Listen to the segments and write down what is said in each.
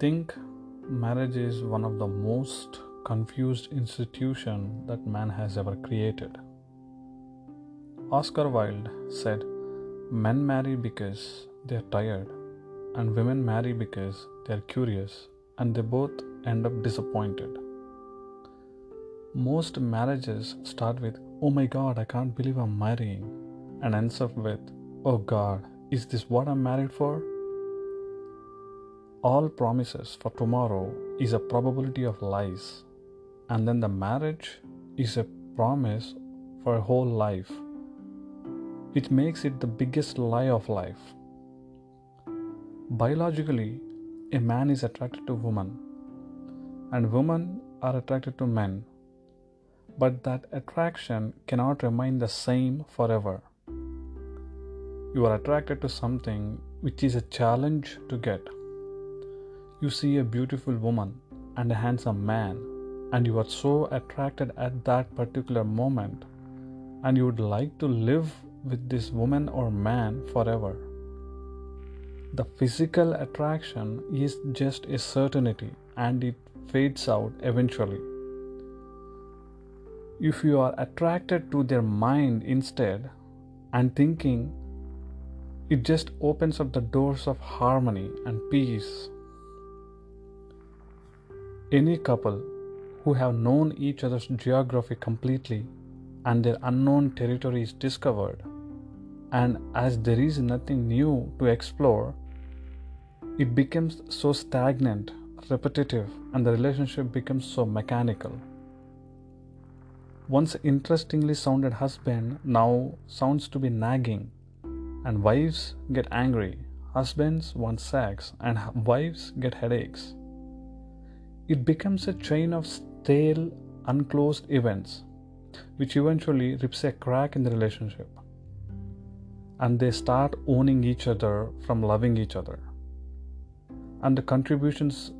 think marriage is one of the most confused institution that man has ever created. Oscar Wilde said, Men marry because they are tired, and women marry because they are curious, and they both end up disappointed. Most marriages start with, Oh my god, I can't believe I'm marrying, and ends up with, Oh god, is this what I'm married for? All promises for tomorrow is a probability of lies, and then the marriage is a promise for a whole life, which makes it the biggest lie of life. Biologically, a man is attracted to woman, and women are attracted to men, but that attraction cannot remain the same forever. You are attracted to something which is a challenge to get you see a beautiful woman and a handsome man, and you are so attracted at that particular moment, and you would like to live with this woman or man forever. The physical attraction is just a certainty and it fades out eventually. If you are attracted to their mind instead and thinking, it just opens up the doors of harmony and peace any couple who have known each other's geography completely and their unknown territory is discovered, and as there is nothing new to explore, it becomes so stagnant, repetitive, and the relationship becomes so mechanical. Once interestingly sounded husband now sounds to be nagging, and wives get angry. Husbands want sex, and wives get headaches. It becomes a chain of stale, unclosed events, which eventually rips a crack in the relationship. And they start owning each other from loving each other. And the contributions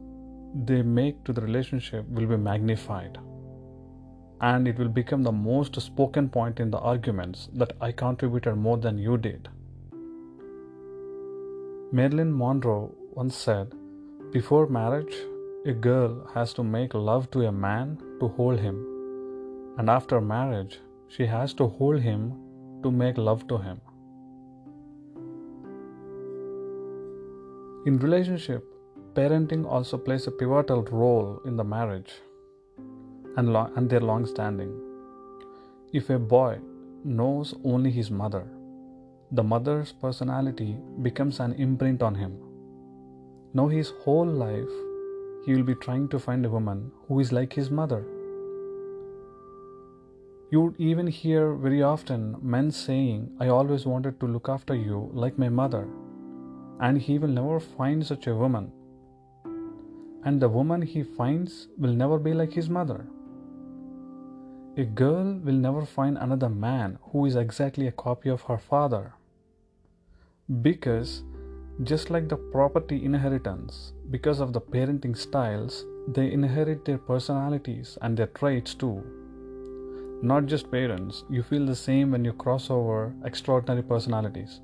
they make to the relationship will be magnified. And it will become the most spoken point in the arguments that I contributed more than you did. Marilyn Monroe once said, Before marriage, a girl has to make love to a man to hold him, and after marriage, she has to hold him to make love to him. In relationship, parenting also plays a pivotal role in the marriage and, and their long standing. If a boy knows only his mother, the mother's personality becomes an imprint on him. Now his whole life he will be trying to find a woman who is like his mother. You would even hear very often men saying, I always wanted to look after you like my mother, and he will never find such a woman. And the woman he finds will never be like his mother. A girl will never find another man who is exactly a copy of her father. Because just like the property inheritance, because of the parenting styles, they inherit their personalities and their traits too. Not just parents, you feel the same when you cross over extraordinary personalities.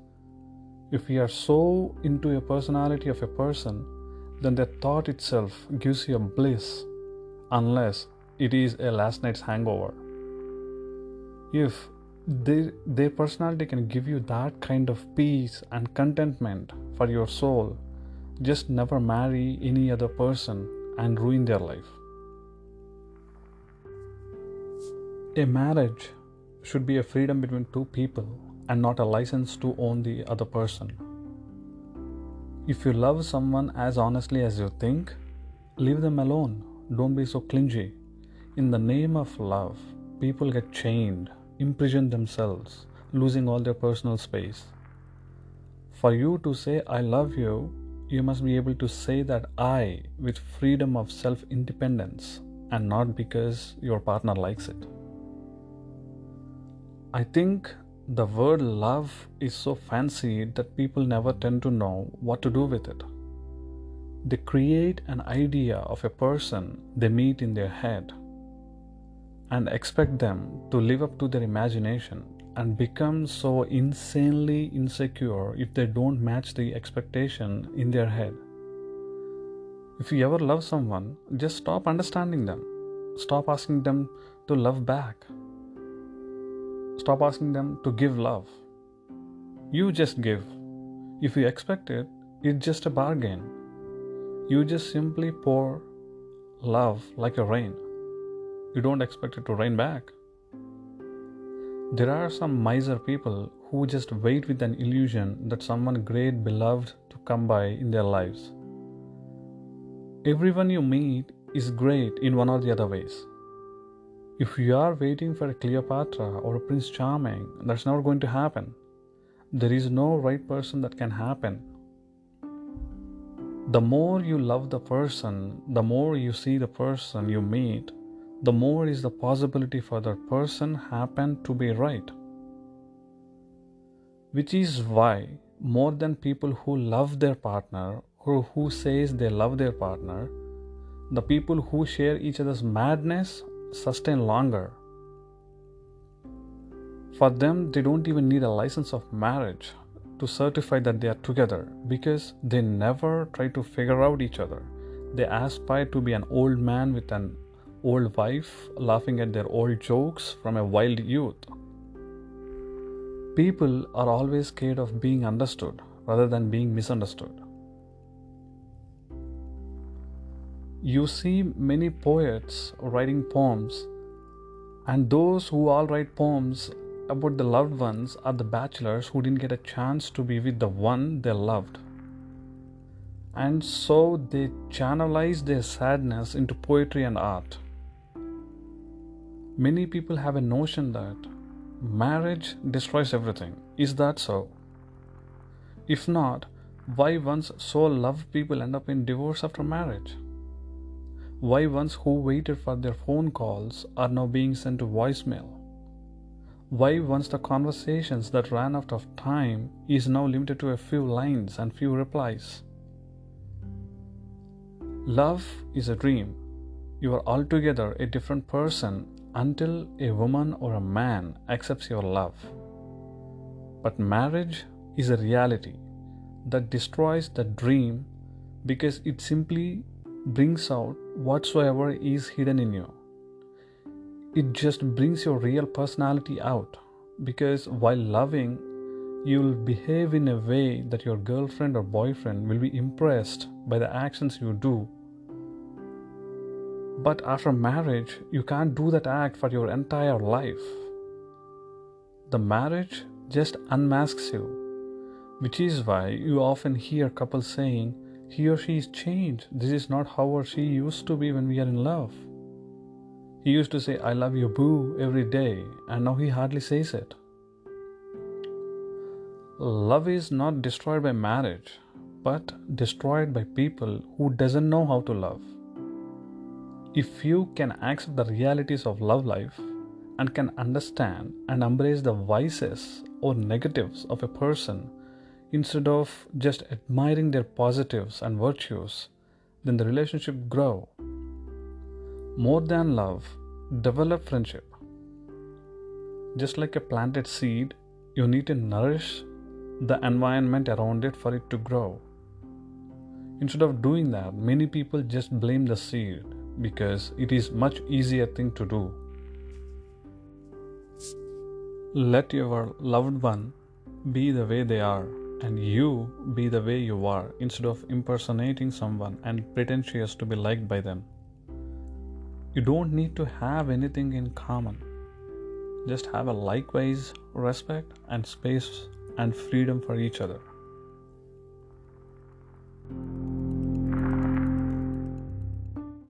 If you are so into a personality of a person, then the thought itself gives you a bliss, unless it is a last night's hangover. If they, their personality can give you that kind of peace and contentment for your soul. Just never marry any other person and ruin their life. A marriage should be a freedom between two people and not a license to own the other person. If you love someone as honestly as you think, leave them alone. Don't be so clingy. In the name of love, people get chained imprison themselves, losing all their personal space. For you to say, I love you, you must be able to say that I with freedom of self independence and not because your partner likes it. I think the word love is so fancy that people never tend to know what to do with it. They create an idea of a person they meet in their head and expect them to live up to their imagination and become so insanely insecure if they don't match the expectation in their head. If you ever love someone, just stop understanding them. Stop asking them to love back. Stop asking them to give love. You just give. If you expect it, it's just a bargain. You just simply pour love like a rain. You don't expect it to rain back. There are some miser people who just wait with an illusion that someone great beloved to come by in their lives. Everyone you meet is great in one or the other ways. If you are waiting for a Cleopatra or a Prince Charming, that's not going to happen. There is no right person that can happen. The more you love the person, the more you see the person you meet, the more is the possibility for that person happen to be right. Which is why more than people who love their partner or who says they love their partner, the people who share each other's madness sustain longer. For them, they don't even need a license of marriage to certify that they are together because they never try to figure out each other. They aspire to be an old man with an old wife laughing at their old jokes from a wild youth. People are always scared of being understood rather than being misunderstood. You see many poets writing poems, and those who all write poems about the loved ones are the bachelors who didn't get a chance to be with the one they loved. And so they channelize their sadness into poetry and art. Many people have a notion that marriage destroys everything. Is that so? If not, why once so loved people end up in divorce after marriage? Why ones who waited for their phone calls are now being sent to voicemail? Why once the conversations that ran out of time is now limited to a few lines and few replies? Love is a dream. You are altogether a different person until a woman or a man accepts your love. But marriage is a reality that destroys the dream because it simply brings out whatsoever is hidden in you. It just brings your real personality out because while loving, you will behave in a way that your girlfriend or boyfriend will be impressed by the actions you do but after marriage, you can't do that act for your entire life. The marriage just unmasks you, which is why you often hear couples saying, he or she is changed. This is not how or she used to be when we are in love. He used to say, I love you, boo, every day, and now he hardly says it. Love is not destroyed by marriage, but destroyed by people who doesn't know how to love. If you can accept the realities of love life and can understand and embrace the vices or negatives of a person instead of just admiring their positives and virtues, then the relationship grow. More than love, develop friendship. Just like a planted seed, you need to nourish the environment around it for it to grow. Instead of doing that, many people just blame the seed because it is much easier thing to do let your loved one be the way they are and you be the way you are instead of impersonating someone and pretentious to be liked by them. You don't need to have anything in common. Just have a likewise respect and space and freedom for each other.